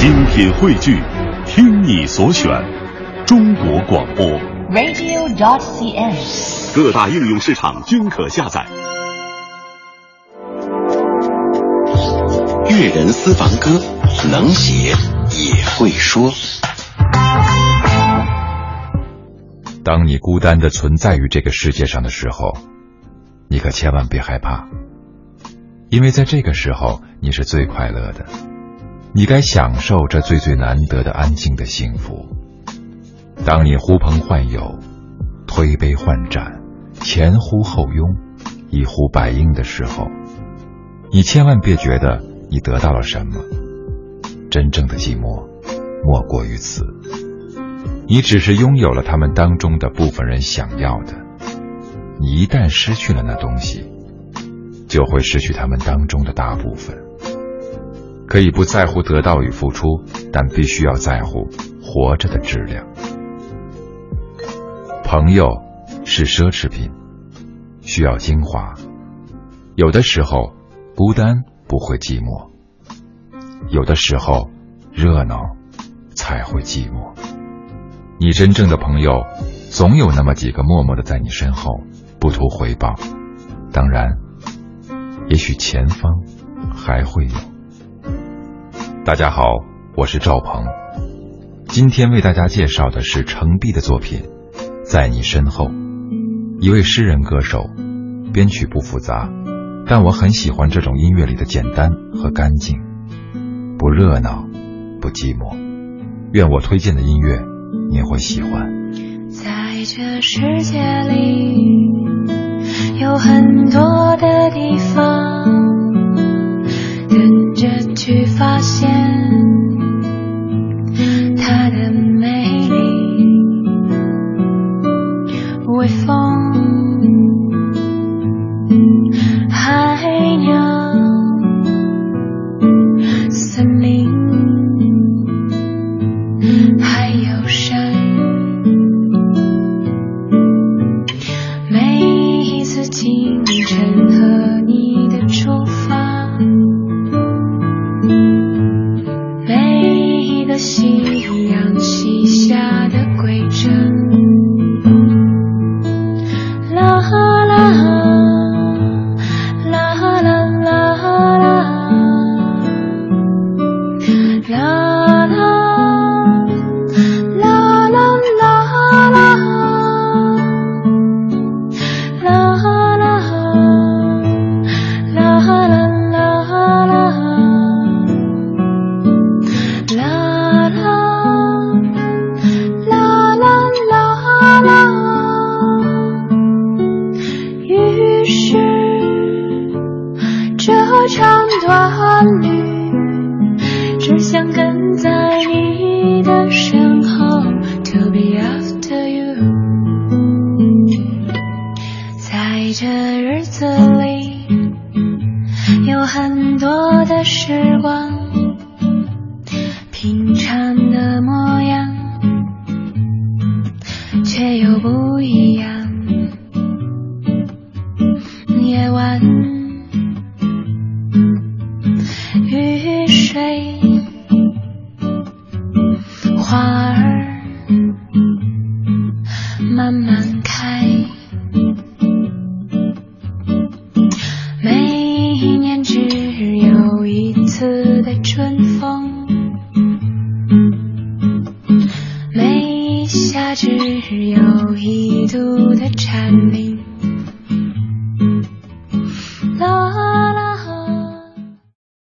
精品汇聚，听你所选，中国广播。radio.dot.cn，。各大应用市场均可下载。粤人私房歌，能写也会说。当你孤单的存在于这个世界上的时候，你可千万别害怕，因为在这个时候你是最快乐的，你该享受这最最难得的安静的幸福。当你呼朋唤友、推杯换盏、前呼后拥、一呼百应的时候，你千万别觉得你得到了什么，真正的寂寞莫过于此。你只是拥有了他们当中的部分人想要的，你一旦失去了那东西，就会失去他们当中的大部分。可以不在乎得到与付出，但必须要在乎活着的质量。朋友是奢侈品，需要精华。有的时候，孤单不会寂寞；有的时候，热闹才会寂寞。你真正的朋友，总有那么几个默默的在你身后，不图回报。当然，也许前方还会有。大家好，我是赵鹏，今天为大家介绍的是程璧的作品《在你身后》。一位诗人歌手，编曲不复杂，但我很喜欢这种音乐里的简单和干净，不热闹，不寂寞。愿我推荐的音乐。你会喜欢。在这世界里，有很多的地方，去发现它的美丽。微风，海鸟，森林。还有山，每一次清晨和你的出发，每一个夕阳西下的归程，啦啦啦啦啦啦啦啦。长段旅，只想跟在你的身后，to be after you。在这日子里，有很多的时光，平常的模样，却又不一样。慢慢开，每一年只有一次的春风，每一夏只有一度的蝉鸣。